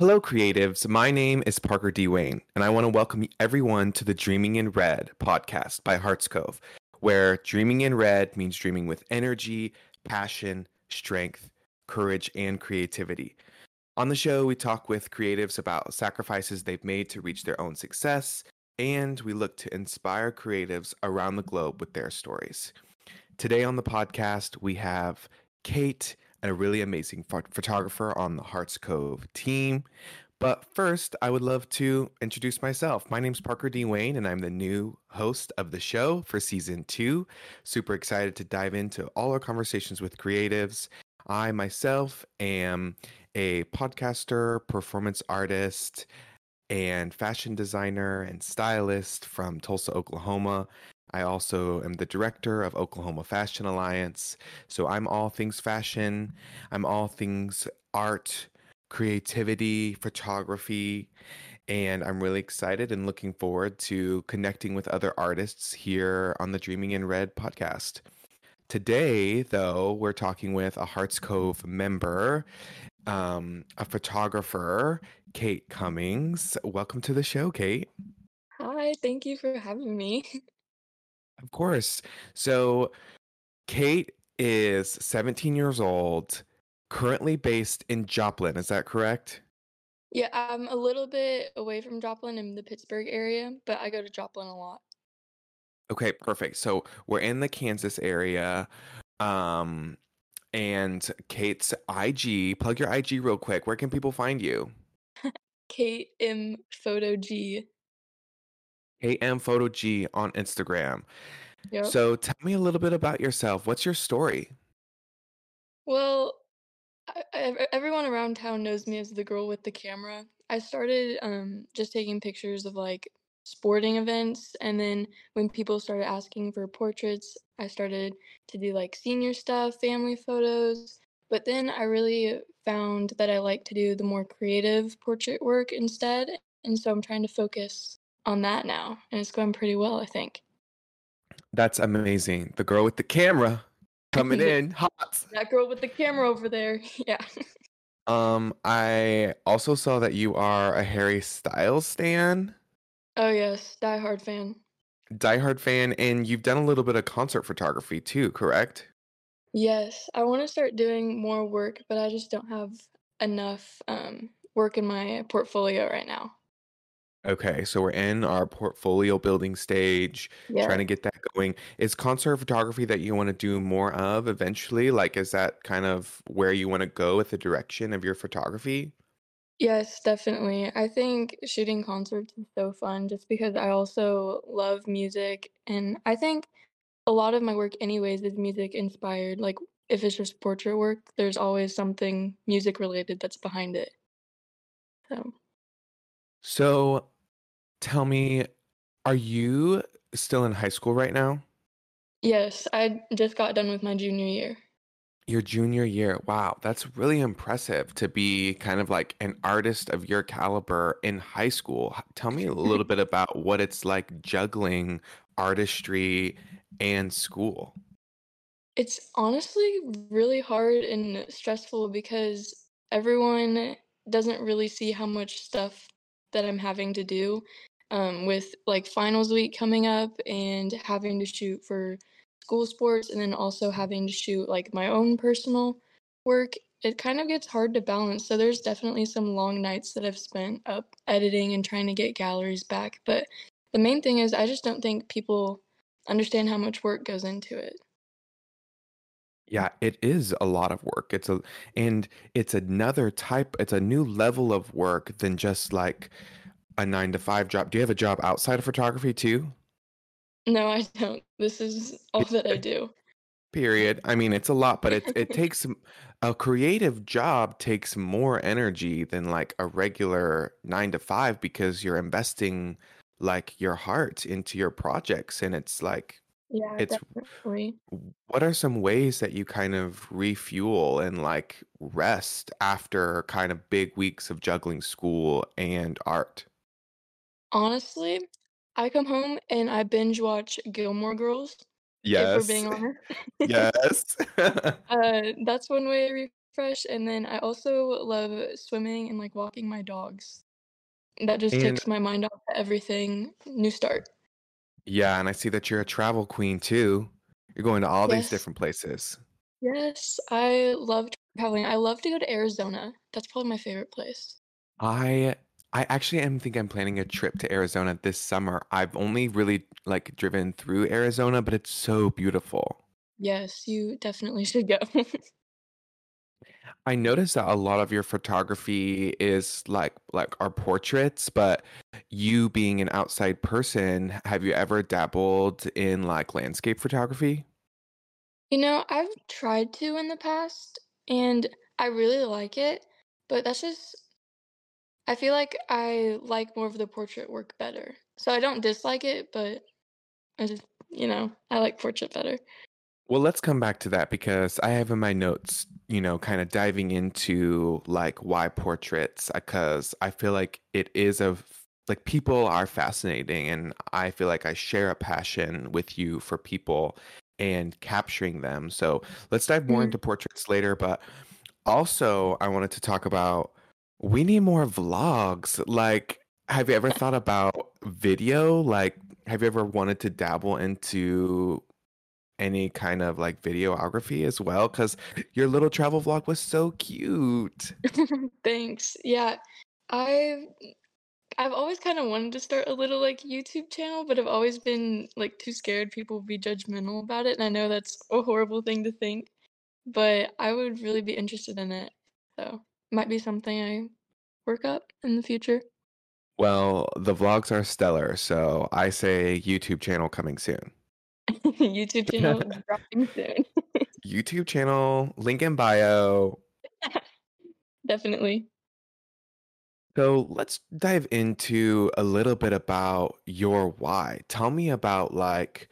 Hello, creatives. My name is Parker D. Wayne, and I want to welcome everyone to the Dreaming in Red podcast by Hearts Cove, where dreaming in red means dreaming with energy, passion, strength, courage, and creativity. On the show, we talk with creatives about sacrifices they've made to reach their own success, and we look to inspire creatives around the globe with their stories. Today on the podcast, we have Kate and a really amazing ph- photographer on the Hearts Cove team. But first, I would love to introduce myself. My name is Parker D. Wayne, and I'm the new host of the show for season two. Super excited to dive into all our conversations with creatives. I myself am a podcaster, performance artist, and fashion designer and stylist from Tulsa, Oklahoma. I also am the director of Oklahoma Fashion Alliance. So I'm all things fashion, I'm all things art, creativity, photography. And I'm really excited and looking forward to connecting with other artists here on the Dreaming in Red podcast. Today, though, we're talking with a Hearts Cove member, um, a photographer, Kate Cummings. Welcome to the show, Kate. Hi, thank you for having me. Of course. So, Kate is 17 years old, currently based in Joplin. Is that correct? Yeah, I'm a little bit away from Joplin in the Pittsburg area, but I go to Joplin a lot. Okay, perfect. So, we're in the Kansas area. Um, and Kate's IG, plug your IG real quick. Where can people find you? Kate M Photo G. KM Photo G on Instagram. Yep. So, tell me a little bit about yourself. What's your story? Well, I, I, everyone around town knows me as the girl with the camera. I started um, just taking pictures of like sporting events, and then when people started asking for portraits, I started to do like senior stuff, family photos. But then I really found that I like to do the more creative portrait work instead, and so I'm trying to focus on that now, and it's going pretty well, I think. That's amazing. The girl with the camera coming in hot. That girl with the camera over there, yeah. Um, I also saw that you are a Harry Styles stan, Oh yes, Die Hard fan. diehard fan, and you've done a little bit of concert photography too, correct? Yes, I want to start doing more work, but I just don't have enough um, work in my portfolio right now. Okay, so we're in our portfolio building stage, Yeah. trying to get that going. Is concert photography that you want to do more of eventually? Like, is that kind of where you want to go with the direction of your photography? Yes, definitely. I think shooting concerts is so fun just because I also love music, and I think a lot of my work, anyways, is music inspired. Like, if it's just portrait work, there's always something music related that's behind it. So, So, tell me, are you still in high school right now? yes, I just got done with my junior year. Your junior year. Wow, that's really impressive to be kind of like an artist of your caliber in high school. Tell me a little bit about what it's like juggling artistry and school. It's honestly really hard and stressful because everyone doesn't really see how much stuff that I'm having to do um, with like finals week coming up and having to shoot for school sports and then also having to shoot like my own personal work. It kind of gets hard to balance. So there's definitely some long nights that I've spent up editing and trying to get galleries back. But the main thing is, I just don't think people understand how much work goes into it. Yeah, it is a lot of work. It's a and it's another type, it's a new level of work than just like a nine to five job. Do you have a job outside of photography too? No, I don't. This is all that I do. Period. I mean, it's a lot, but it it takes a creative job takes more energy than like a regular nine to five because you're investing like your heart into your projects, and it's like Yeah, it's definitely. what are some ways that you kind of refuel and like rest after kind of big weeks of juggling school and art? Honestly, I come home and I binge watch Gilmore Girls, if we're Yes. being honest. Yes. Uh, that's one way to fresh, and then I also love swimming and, like, walking my dogs. That just And takes my mind off everything. New start. Yeah, and I see that you're a travel queen too. You're going to all these Yes. different places. Yes, I love traveling. I love to go to Arizona. That's probably my favorite place. I I actually am think I'm planning a trip to Arizona this summer. I've only really like driven through Arizona, but it's so beautiful. Yes, you definitely should go. I noticed that a lot of your photography is like like our portraits, but you being an outside person, have you ever dabbled in like landscape photography? You know, I've tried to in the past, and I really like it, but that's just I feel like I like more of the portrait work better. So I don't dislike it, but I just, you know, I like portrait better. Well, let's come back to that because I have in my notes, you know, kind of diving into like why portraits, because I feel like it is a like people are fascinating, and I feel like I share a passion with you for people and capturing them. So let's dive more Mhm. into portraits later, but also I wanted to talk about we need more vlogs. Like, have you ever thought about video? Like, have you ever wanted to dabble into any kind of like videography as well? Because your little travel vlog was so cute. Thanks. Yeah. I've I've always kind of wanted to start a little like YouTube channel, but I've always been like too scared people would be judgmental about it, and I know that's a horrible thing to think, but I would really be interested in it. So, might be something I work up in the future. Well, the vlogs are stellar, so I say YouTube channel coming soon. YouTube channel dropping soon. YouTube channel, link in bio. Definitely. So let's dive into a little bit about your why. Tell me about like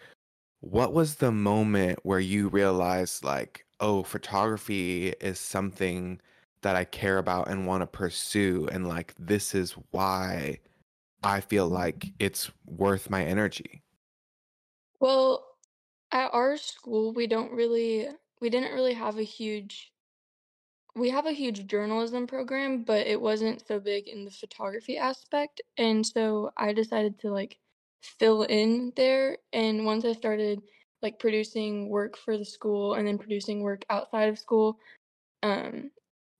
what was the moment where you realized like, oh, photography is something that I care about and want to pursue and like this is why I feel like mm. it's worth my energy. Well, at our school, we don't really we didn't really have a huge we have a huge journalism program, but it wasn't so big in the photography aspect. And so I decided to like fill in there. And once I started like producing work for the school and then producing work outside of school, um,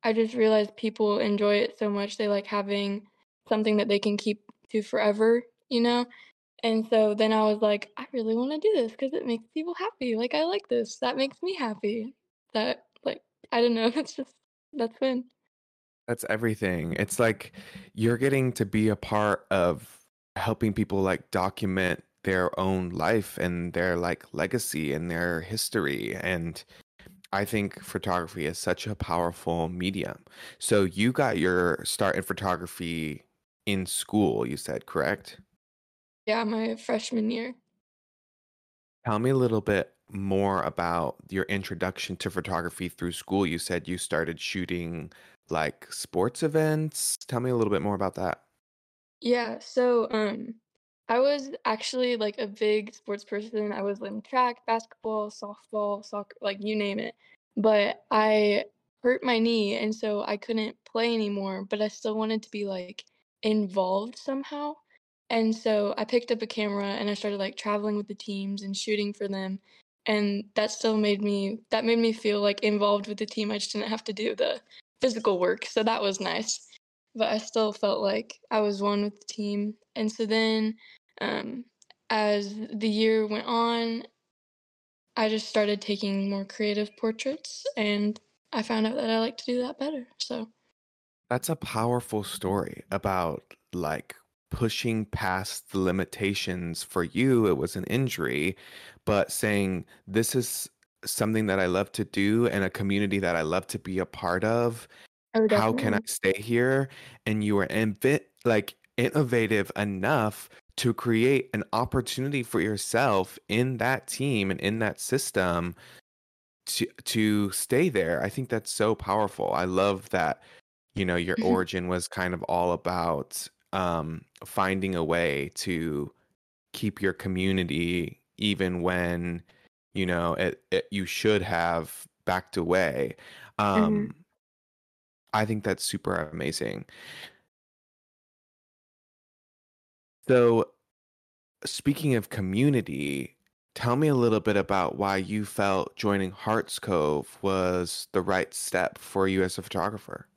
I just realized people enjoy it so much. They like having something that they can keep to forever, you know? And so then I was like, I really want to do this because it makes people happy. Like, I like this. That makes me happy. That, like, I don't know. It's just, that's fun. That's everything. It's like you're getting to be a part of helping people like document their own life and their like legacy and their history. And I think photography is such a powerful medium. So you got your start in photography in school, you said, correct? Yeah, my freshman year. Tell me a little bit more about your introduction to photography through school. You said you started shooting like sports events. Tell me a little bit more about that. Yeah, so, um, I was actually, like, a big sports person. I was in track, basketball, softball, soccer, like, you name it. But I hurt my knee, and so I couldn't play anymore, but I still wanted to be, like, involved somehow. And so I picked up a camera and I started, like, traveling with the teams and shooting for them, and that still made me that made me feel, like, involved with the team. I just didn't have to do the physical work, so that was nice. But I still felt like I was one with the team. And so then, um, as the year went on, I just started taking more creative portraits, and I found out that I like to do that better. So, That's a powerful story about like pushing past the limitations. For you, it was an injury, but saying, this is something that I love to do and a community that I love to be a part of. oh, How can I stay here? And you were invi- like innovative enough to create an opportunity for yourself in that team and in that system to to stay there. I think that's so powerful. I love that, you know, your mm-hmm. origin was kind of all about um finding a way to keep your community even when, you know, it, it you should have backed away. Mhm. Um I think that's super amazing. So, speaking of community, tell me a little bit about why you felt joining Hearts Cove was the right step for you as a photographer.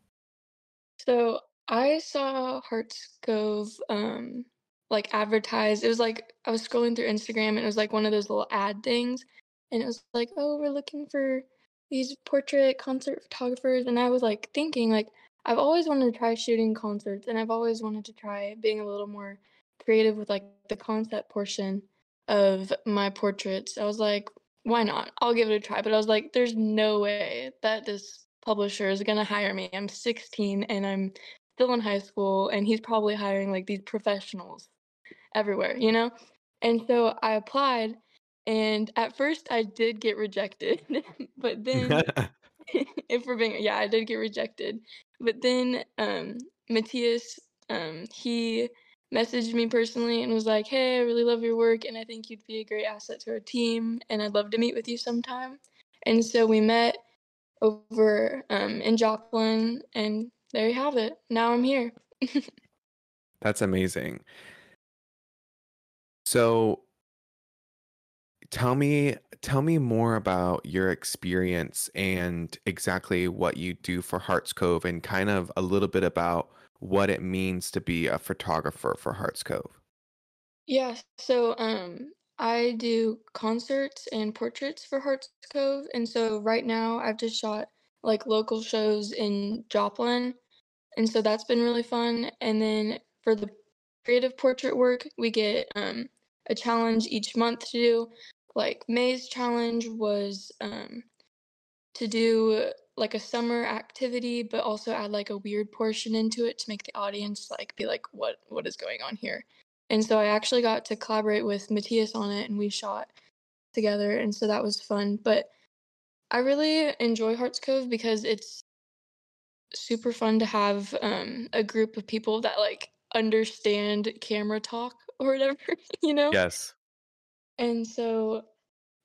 So I saw Hearts Cove um like advertised. It was like I was scrolling through Instagram and it was like one of those little ad things and it was like, "Oh, we're looking for these portrait concert photographers." And I was like thinking like I've always wanted to try shooting concerts and I've always wanted to try being a little more creative with like the concept portion of my portraits. I was like, why not? I'll give it a try. But I was like, there's no way that this publisher is gonna hire me. I'm 16 and I'm still in high school, and he's probably hiring like these professionals everywhere, you know? And so I applied, and at first I did get rejected, but then if we're being yeah, I did get rejected. But then um Matthias um he messaged me personally and was like, "Hey, I really love your work and I think you'd be a great asset to our team and I'd love to meet with you sometime." And so we met over um in Joplin and there you have it. Now I'm here. That's amazing. So tell me tell me more about your experience and exactly what you do for Hearts Cove and kind of a little bit about what it means to be a photographer for Hearts Cove. Yeah, so um I do concerts and portraits for Hearts Cove and so right now I've just shot like local shows in Joplin and so that's been really fun. And then for the creative portrait work, we get um a challenge each month to do. Like May's challenge was um to do like a summer activity, but also add like a weird portion into it to make the audience like be like, what what is going on here? And so I actually got to collaborate with Matthias on it and we shot together and so that was fun. But I really enjoy Hearts Cove because it's super fun to have um a group of people that like understand camera talk or whatever, you know? Yes. And so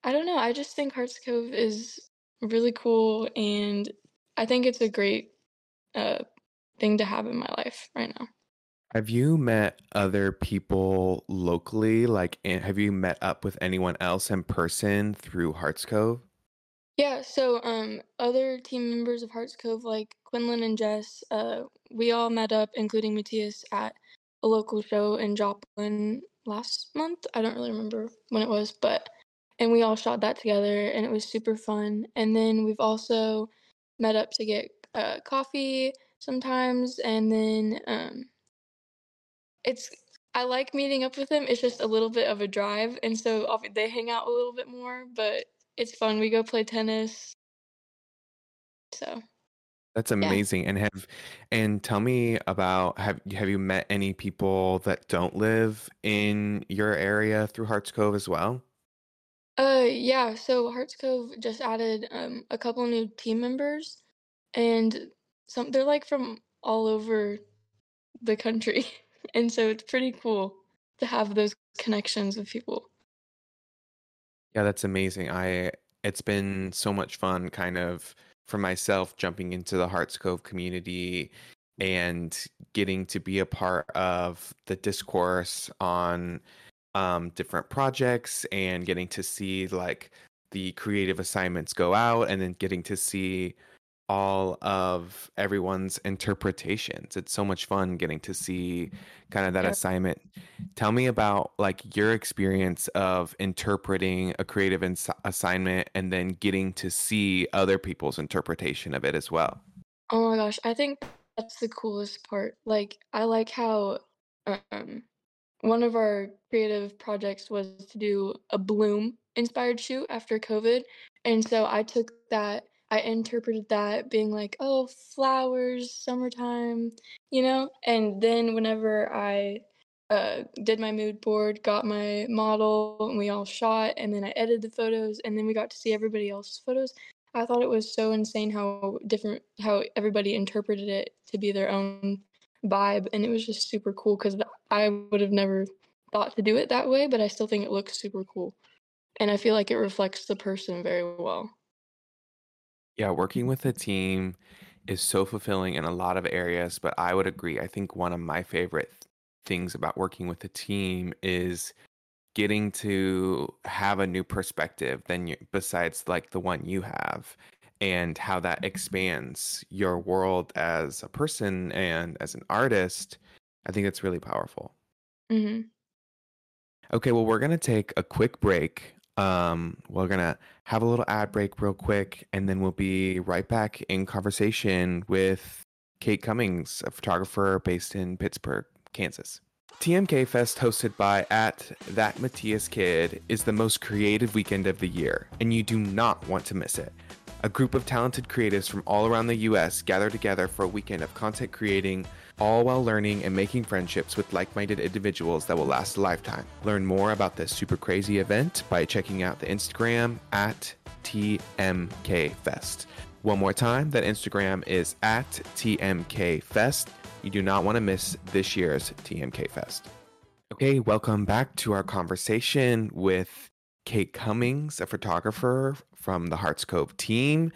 I don't know, I just think Hearts Cove is really cool and I think it's a great uh thing to have in my life right now. Have you met other people locally? Like, have you met up with anyone else in person through Hearts Cove? Yeah, so um other team members of Hearts Cove like Quinlan and Jess, uh we all met up, including Matthias, at a local show in Joplin last month. I don't really remember when it was, but and we all shot that together and it was super fun. And then we've also met up to get uh coffee sometimes and then um it's I like meeting up with them. It's just a little bit of a drive, and so they hang out a little bit more, but it's fun. We go play tennis. So, That's yeah. amazing. And have and tell me about have have you met any people that don't live in your area through Hearts Cove as well? Uh, yeah, so Hearts Cove just added um a couple new team members and some they're like from all over the country. And so it's pretty cool to have those connections with people. Yeah, that's amazing. I it's been so much fun kind of for myself jumping into the Hearts Cove community and getting to be a part of the discourse on um, different projects and getting to see like the creative assignments go out and then getting to see all of everyone's interpretations. It's so much fun getting to see kind of that assignment. Tell me about like your experience of interpreting a creative ins- assignment and then getting to see other people's interpretation of it as well. Oh my gosh, I think that's the coolest part. Like, I like how um one of our creative projects was to do a bloom inspired shoot after COVID. And so I took that, I interpreted that being like, oh, flowers, summertime, you know? And then whenever I uh, did my mood board, got my model, and we all shot, and then I edited the photos, and then we got to see everybody else's photos. I thought it was so insane how different, how everybody interpreted it to be their own vibe, and it was just super cool because I would have never thought to do it that way, but I still think it looks super cool. And I feel like it reflects the person very well. Yeah, working with a team is so fulfilling in a lot of areas, but I would agree. I think one of my favorite things about working with a team is getting to have a new perspective than you, besides like the one you have and how that expands your world as a person and as an artist i think it's really powerful hmm okay well we're going to take a quick break um we're going to have a little ad break real quick and then we'll be right back in conversation with kate cummings a photographer based in pittsburg kansas TMK Fest, hosted by at that Matthias Kid, is the most creative weekend of the year, and you do not want to miss it. A group of talented creatives from all around the US gather together for a weekend of content creating, all while learning and making friendships with like minded individuals that will last a lifetime. Learn more about this super crazy event by checking out the Instagram at TMKFest. One more time, that Instagram is at TMKFest. You do not want to miss this year's TMK Fest. Okay, welcome back to our conversation with Kate Cummings, a photographer from the Hearts Cove team.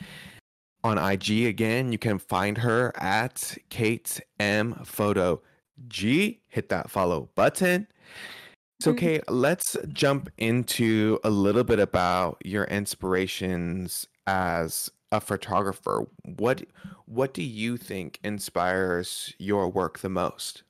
On IG again, you can find her at Kate M Photo G. Hit that follow button. So. Kate, let's jump into a little bit about your inspirations as a photographer. What what do you think inspires your work the most?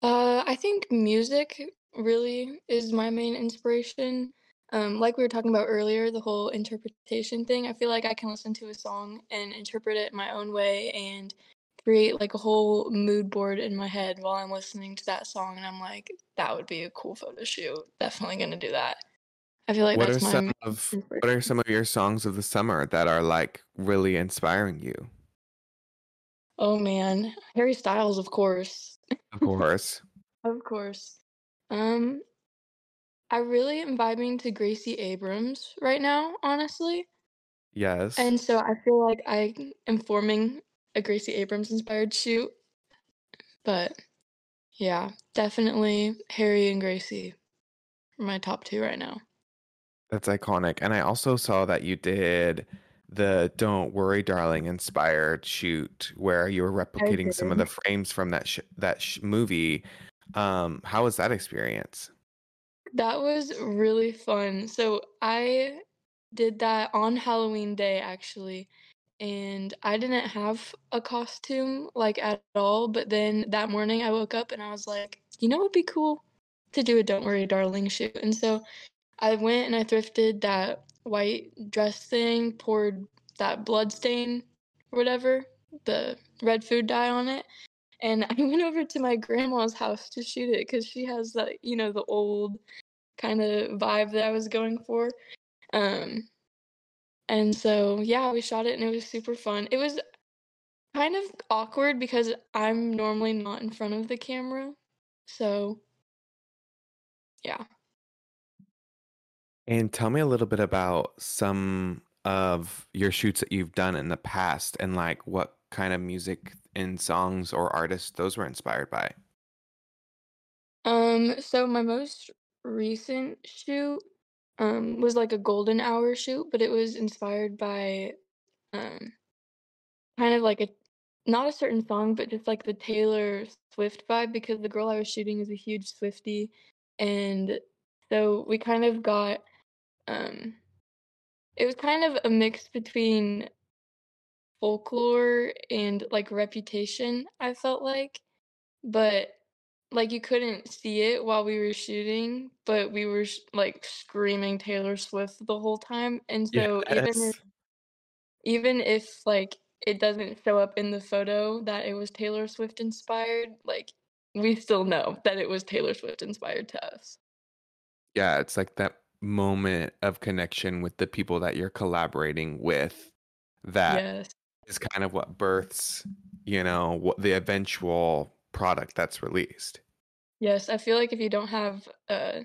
Uh, I think music really is my main inspiration. Um, like we were talking about earlier, the whole interpretation thing. I feel like I can listen to a song and interpret it my own way and create like a whole mood board in my head while I'm listening to that song. And I'm like, that would be a cool photo shoot. Definitely gonna do that. I feel like What are that's my some of what are some of your songs of the summer that are like really inspiring you? Oh man, Harry Styles, of course. Of course. Of course. Um, I really am vibing to Gracie Abrams right now, honestly. Yes. And so I feel like I am forming a Gracie Abrams inspired shoot. But yeah, definitely Harry and Gracie are my top two right now. That's iconic. And I also saw that you did the Don't Worry Darling inspired shoot where you were replicating some of the frames from that sh- that sh- movie. Um how was that experience? That was really fun. So I did that on Halloween day, actually. And I didn't have a costume like at all. But then that morning I woke up and I was like, you know, it'd be cool to do a Don't Worry, Darling shoot. And so I went and I thrifted that white dress thing, poured that blood stain or whatever, the red food dye on it. And I went over to my grandma's house to shoot it because she has that, you know, the old kind of vibe that I was going for. Um, and so yeah, we shot it and it was super fun. It was kind of awkward because I'm normally not in front of the camera. So yeah. And tell me a little bit about some of your shoots that you've done in the past and like what kind of music and songs or artists those were inspired by. Um, so my most recent shoot um was like a golden hour shoot, but it was inspired by um kind of like a not a certain song, but just like the Taylor Swift vibe because the girl I was shooting is a huge Swiftie. And so we kind of got um it was kind of a mix between folklore and like reputation, I felt like. But like you couldn't see it while we were shooting, but we were sh- like screaming Taylor Swift the whole time. And so even if even if like it doesn't show up in the photo that it was Taylor Swift inspired, like we still know that it was Taylor Swift inspired to us. Yeah, it's like that moment of connection with the people that you're collaborating with that Yes. is kind of what births, you know, what the eventual product that's released. Yes, I feel like if you don't have a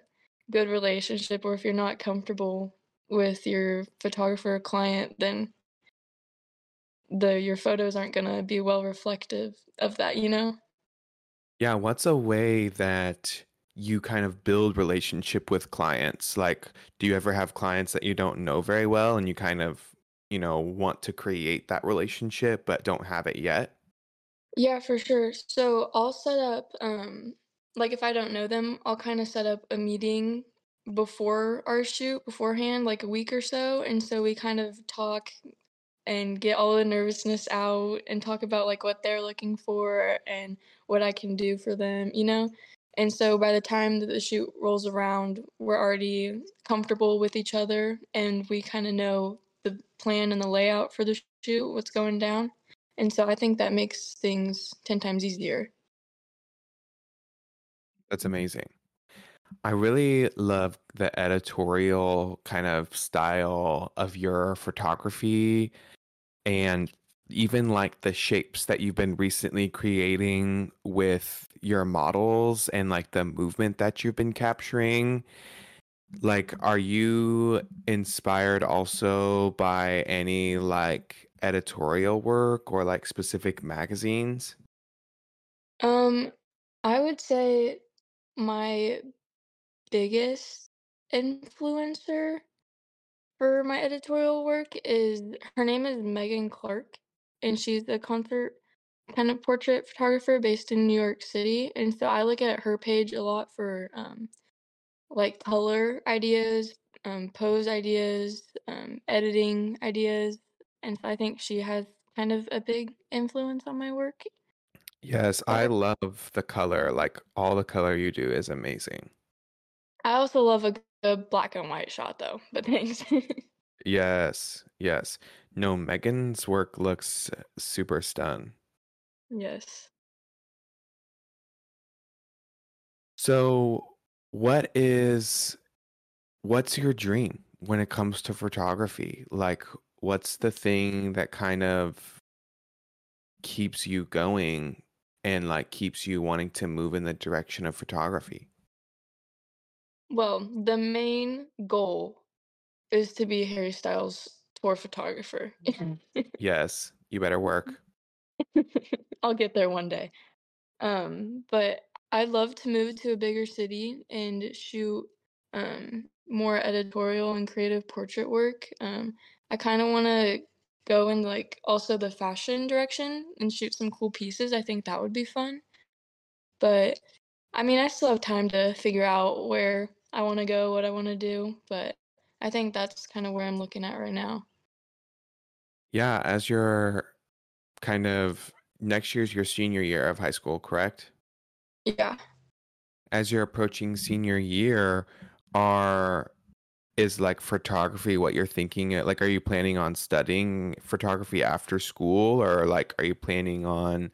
good relationship or if you're not comfortable with your photographer or client, then the your photos aren't gonna be well reflective of that, you know? Yeah, what's a way that you kind of build relationship with clients? Like, do you ever have clients that you don't know very well and you kind of you know, want to create that relationship but don't have it yet? Yeah, for sure. So I'll set up, um, like if I don't know them, I'll kind of set up a meeting before our shoot beforehand, like a week or so. And so we kind of talk and get all the nervousness out and talk about like what they're looking for and what I can do for them, you know? And so by the time that the shoot rolls around, we're already comfortable with each other and we kind of know the plan and the layout for the shoot, what's going down. And so I think that makes things 10 times easier. That's amazing. I really love the editorial kind of style of your photography and even like the shapes that you've been recently creating with your models and like the movement that you've been capturing. Like, are you inspired also by any like editorial work or like specific magazines? Um, I would say my biggest influencer for my editorial work is her name is Megan Clark, and she's a concert kind of portrait photographer based in New York City. And so I look at her page a lot for um, like color ideas, um, pose ideas, um, editing ideas. And so I think she has kind of a big influence on my work. Yes, I love the color. Like all the color you do is amazing. I also love a good black and white shot though, but thanks. Yes, yes. No, Megan's work looks super stun. Yes. So, what is what's your dream when it comes to photography? Like, what's the thing that kind of keeps you going and like keeps you wanting to move in the direction of photography? Well, the main goal is to be Harry Styles' tour photographer. Yes, you better work. I'll get there one day. Um, but I'd love to move to a bigger city and shoot um, more editorial and creative portrait work. Um, I kind of want to go in like also the fashion direction and shoot some cool pieces. I think that would be fun. But I mean, I still have time to figure out where I want to go, what I want to do. But I think that's kind of where I'm looking at right now. Yeah, as you're kind of next year's your senior year of high school, correct? Yeah. As you're approaching senior year, are is like photography what you're thinking? uh, Like, are you planning on studying photography after school, or like, are you planning on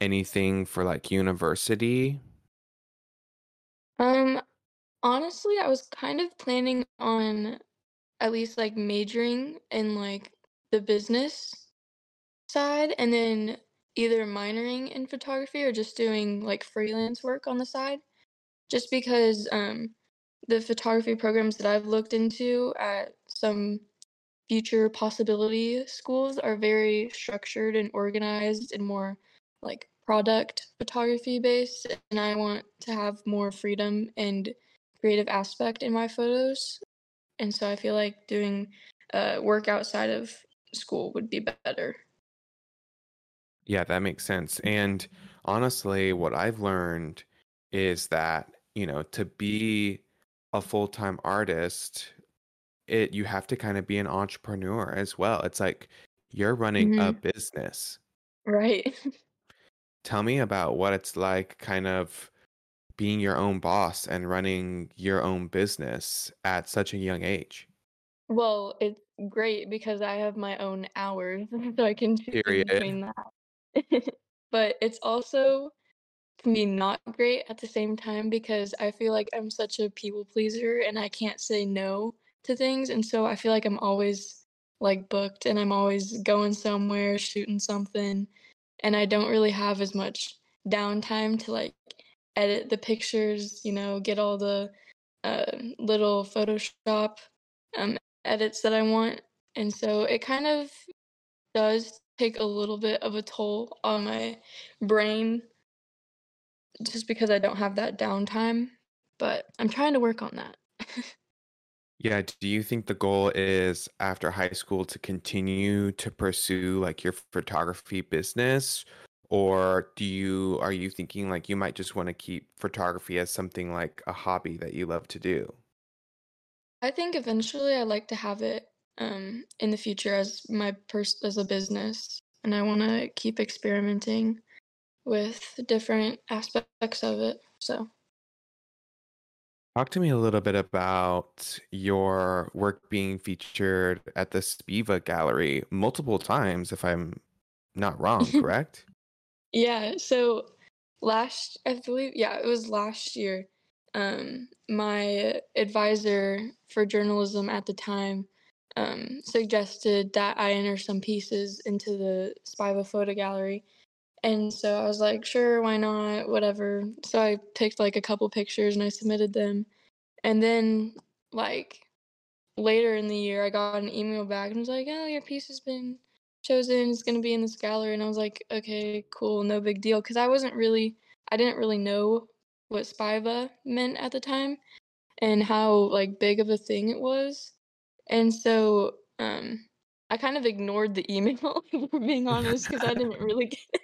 anything for like university? Um, honestly, I was kind of planning on at least like majoring in like the business side and then either minoring in photography or just doing like freelance work on the side. Just because um the photography programs that I've looked into at some future possibility schools are very structured and organized and more like product photography based and I want to have more freedom and creative aspect in my photos and so I feel like doing uh, work outside of school would be better. Yeah, that makes sense. And honestly, what I've learned is that, you know, to be a full-time artist, it you have to kind of be an entrepreneur as well. It's like you're running a hmm business. Right. Tell me about what it's like kind of being your own boss and running your own business at such a young age. well, it's great because I have my own hours, so I can choose Period. between that. but it's also can be not great at the same time because I feel like I'm such a people pleaser and I can't say no to things. And so I feel like I'm always like booked and I'm always going somewhere, shooting something. And I don't really have as much downtime to like edit the pictures, you know, get all the uh, little Photoshop um, edits that I want. And so it kind of does take a little bit of a toll on my brain just because I don't have that downtime, but I'm trying to work on that. Yeah, do you think the goal is after high school to continue to pursue like your photography business? Or do you are you thinking like you might just want to keep photography as something like a hobby that you love to do? I think eventually I'd like to have it um, in the future as my pers- as a business, and I want to keep experimenting with different aspects of it. So, Talk to me a little bit about your work being featured at the Spiva Gallery multiple times, if I'm not wrong, correct? yeah. So last, I believe, yeah, it was last year. Um, my advisor for journalism at the time um, suggested that I enter some pieces into the Spiva Photo Gallery. And so I was like, sure, why not? Whatever. So I picked like a couple pictures and I submitted them. And then, like, later in the year, I got an email back and was like, oh, your piece has been chosen. It's going to be in this gallery. And I was like, okay, cool, no big deal. Because I wasn't really, I didn't really know what Spiva meant at the time and how like big of a thing it was. And so um, I kind of ignored the email, if we're being honest, because I didn't really get it.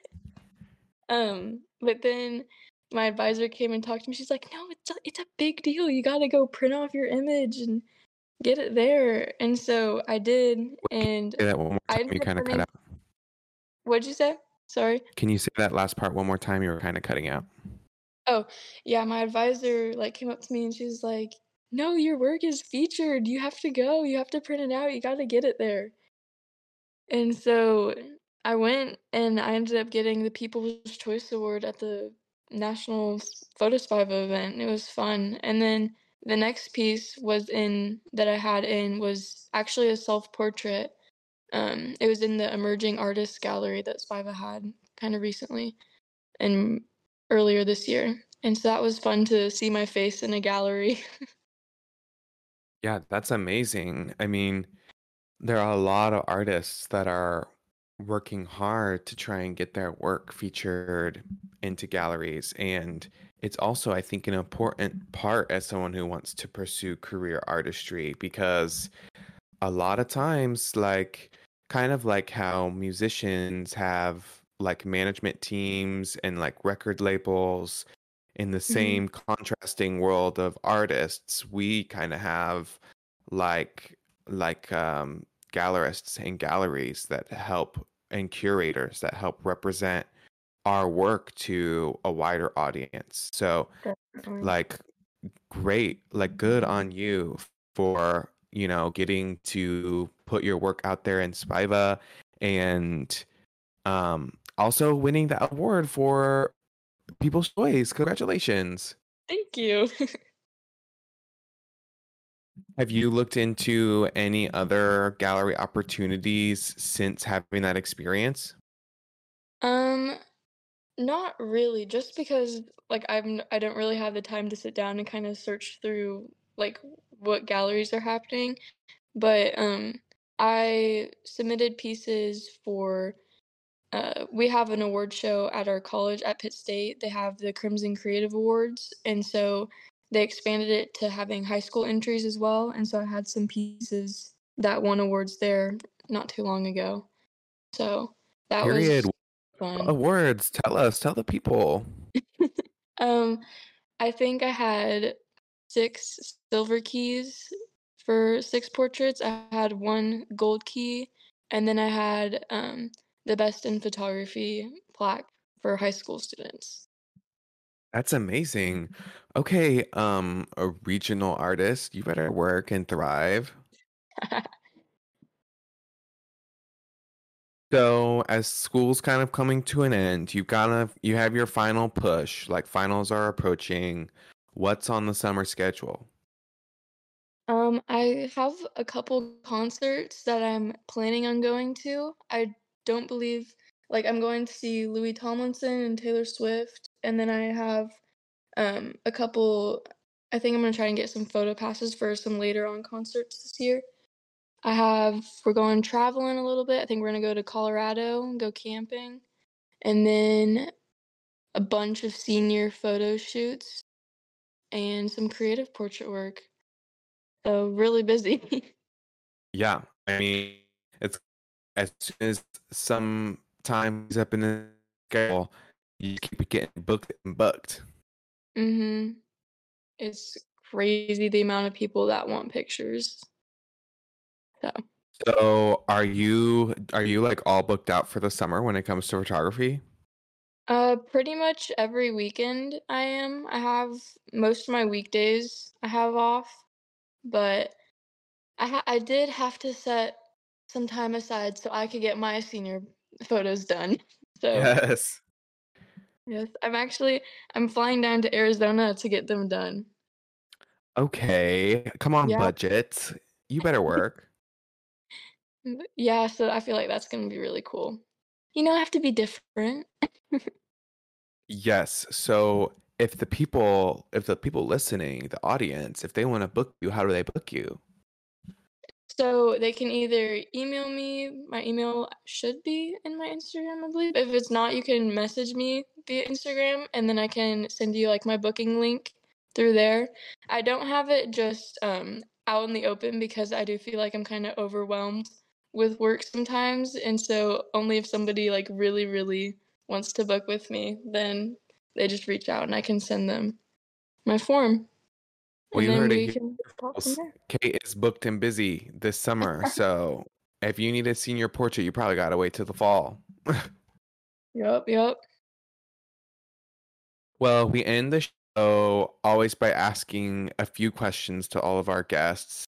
Um, but then my advisor came and talked to me. She's like, "No, it's a, it's a big deal. You got to go print off your image and get it there." And so I did, and Say that one more I time. You kind of cut out. What'd you say? Sorry. Can you say that last part one more time? You were kind of cutting out. Oh, yeah, my advisor like came up to me and she was like, "No, your work is featured. You have to go. You have to print it out. You got to get it there." And so I went and I ended up getting the People's Choice Award at the National S- Photo Spiva event. It was fun. And then the next piece was in that I had in was actually a self-portrait. Um, it was in the Emerging Artists Gallery that Spiva had kind of recently and earlier this year. And so that was fun to see my face in a gallery. Yeah, that's amazing. I mean, there are a lot of artists that are working hard to try and get their work featured into galleries. And it's also, I think, an important part as someone who wants to pursue career artistry because a lot of times, like, kind of like how musicians have like management teams and like record labels in the hmm same contrasting world of artists, we kind of have like like um gallerists and galleries that help and curators that help represent our work to a wider audience. So Definitely. like great, like good on you for, you know, getting to put your work out there in Spiva and um also winning the award for People's Choice. Congratulations. Thank you. Have you looked into any other gallery opportunities since having that experience? Um, not really, just because like I'm I don't really have the time to sit down and kind of search through like what galleries are happening, but um I submitted pieces for uh we have an award show at our college at Pitt State. They have the Crimson Creative Awards, and so they expanded it to having high school entries as well, and so I had some pieces that won awards there not too long ago. So that Period. was fun. Awards. Tell us. Tell the people. Um, I think I had 6 silver keys for 6 portraits. I had 1 gold key, and then I had, um, the Best in Photography plaque for high school students. That's amazing. Okay, um, a regional artist, you better work and thrive. So, as school's kind of coming to an end, you've gotta you have your final push, like finals are approaching. What's on the summer schedule? Um, I have a couple concerts that I'm planning on going to. I don't believe like, I'm going to see Louis Tomlinson and Taylor Swift, and then I have, um, a couple I think I'm gonna try and get some photo passes for some later on concerts this year. I have we're going traveling a little bit. I think we're gonna go to Colorado and go camping, and then a bunch of senior photo shoots and some creative portrait work. So really busy. Yeah, I mean, it's as soon as some time is up in the schedule, you keep getting booked and booked. mhm. It's crazy the amount of people that want pictures. So So, are you are you like all booked out for the summer when it comes to photography? Uh, pretty much every weekend I am. I have most of my weekdays I have off, but I ha I did have to set some time aside so I could get my senior photos done. So, Yes. Yes, I'm actually I'm flying down to Arizona to get them done. Okay. Come on, Yeah. budget. You better work. Mm, Yeah, so I feel like that's gonna be really cool. You know, I have to be different. Yes. So, if the people if the people listening, the audience, if they want to book you, how do they book you? So they can either email me. My email should be in my Instagram, I believe. If it's not, you can message me via Instagram, and then I can send you like my booking link through there. I don't have it just um, out in the open because I do feel like I'm kind of overwhelmed with work sometimes, and so only if somebody like really, really wants to book with me, then they just reach out and I can send them my form, Well, you heard it here. can talk from folks. there. Kate is booked and busy this summer. So, if you need a senior portrait, you probably got to wait till the fall. Yup, yup. Well, we end the show always by asking a few questions to all of our guests.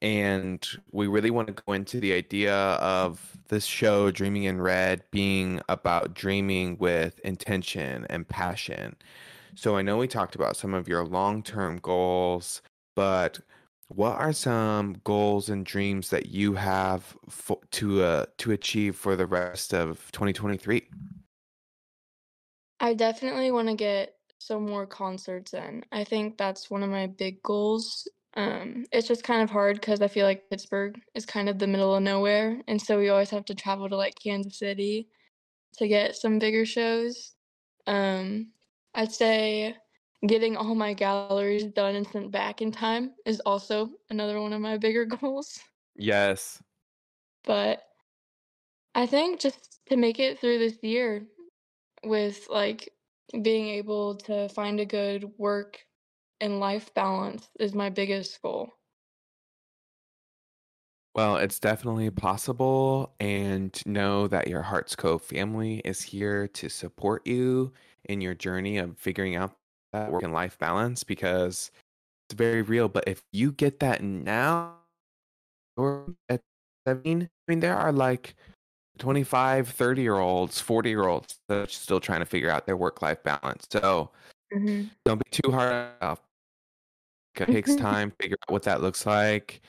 And we really want to go into the idea of this show, Dreaming in Red, being about dreaming with intention and passion. So I know we talked about some of your long term goals, but what are some goals and dreams that you have to uh, to achieve for the rest of 2023? I definitely want to get some more concerts in. I think that's one of my big goals. Um, it's just kind of hard because I feel like Pittsburg is kind of the middle of nowhere, and so we always have to travel to like Kansas City to get some bigger shows. Um, I'd say getting all my galleries done and sent back in time is also another one of my bigger goals. Yes. But I think just to make it through this year with like being able to find a good work and life balance is my biggest goal. Well, it's definitely possible, and know that your Hearts Cove family is here to support you in your journey of figuring out that work and life balance because it's very real. But if you get that now, or at 17, I mean, there are like 25, 30 year olds, 40 year olds that are still trying to figure out their work life balance. So Mhm. don't be too hard yourself. It takes time, figure out what that looks like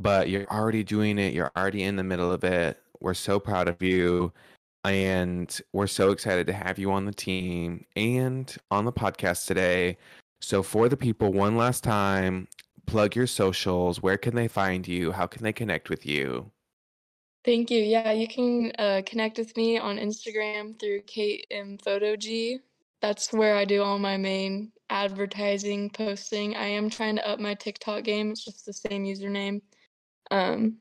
but you're already doing it. You're already in the middle of it. We're so proud of you. And we're so excited to have you on the team and on the podcast today. So, for the people, one last time, plug your socials. Where can they find you? How can they connect with you? Thank you. Yeah, you can uh, connect with me on Instagram through Kate M Photo G. That's where I do all my main advertising posting. I am trying to up my TikTok game. It's just the same username. Um,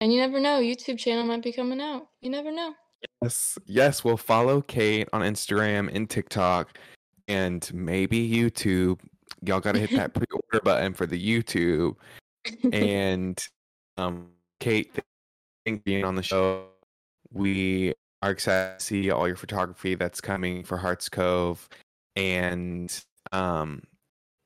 and you never know, YouTube channel might be coming out. You never know. Yes, yes, we'll follow Kate on Instagram and TikTok and maybe YouTube. Y'all got to hit that pre order button for the YouTube. And um, Kate, thank being on the show. We are excited to see all your photography that's coming for Hearts Cove, and um,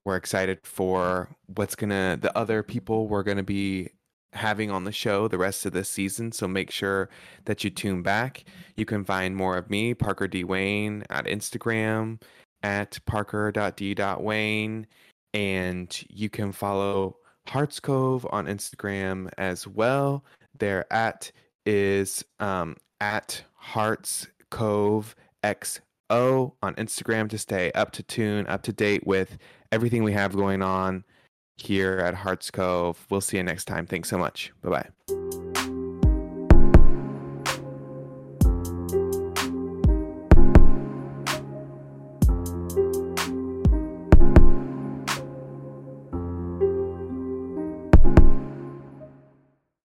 we're excited for what's gonna the other people we're gonna be having on the show the rest of this season. So make sure that you tune back. You can find more of me, Parker D Wayne, at Instagram at parker.d.wayne, and you can follow Hearts Cove on Instagram as well. Their at is um, at Hearts Cove XO on Instagram to stay up to tune, up to date with everything we have going on here at Hearts Cove. We'll see you next time. Thanks so much. Bye bye.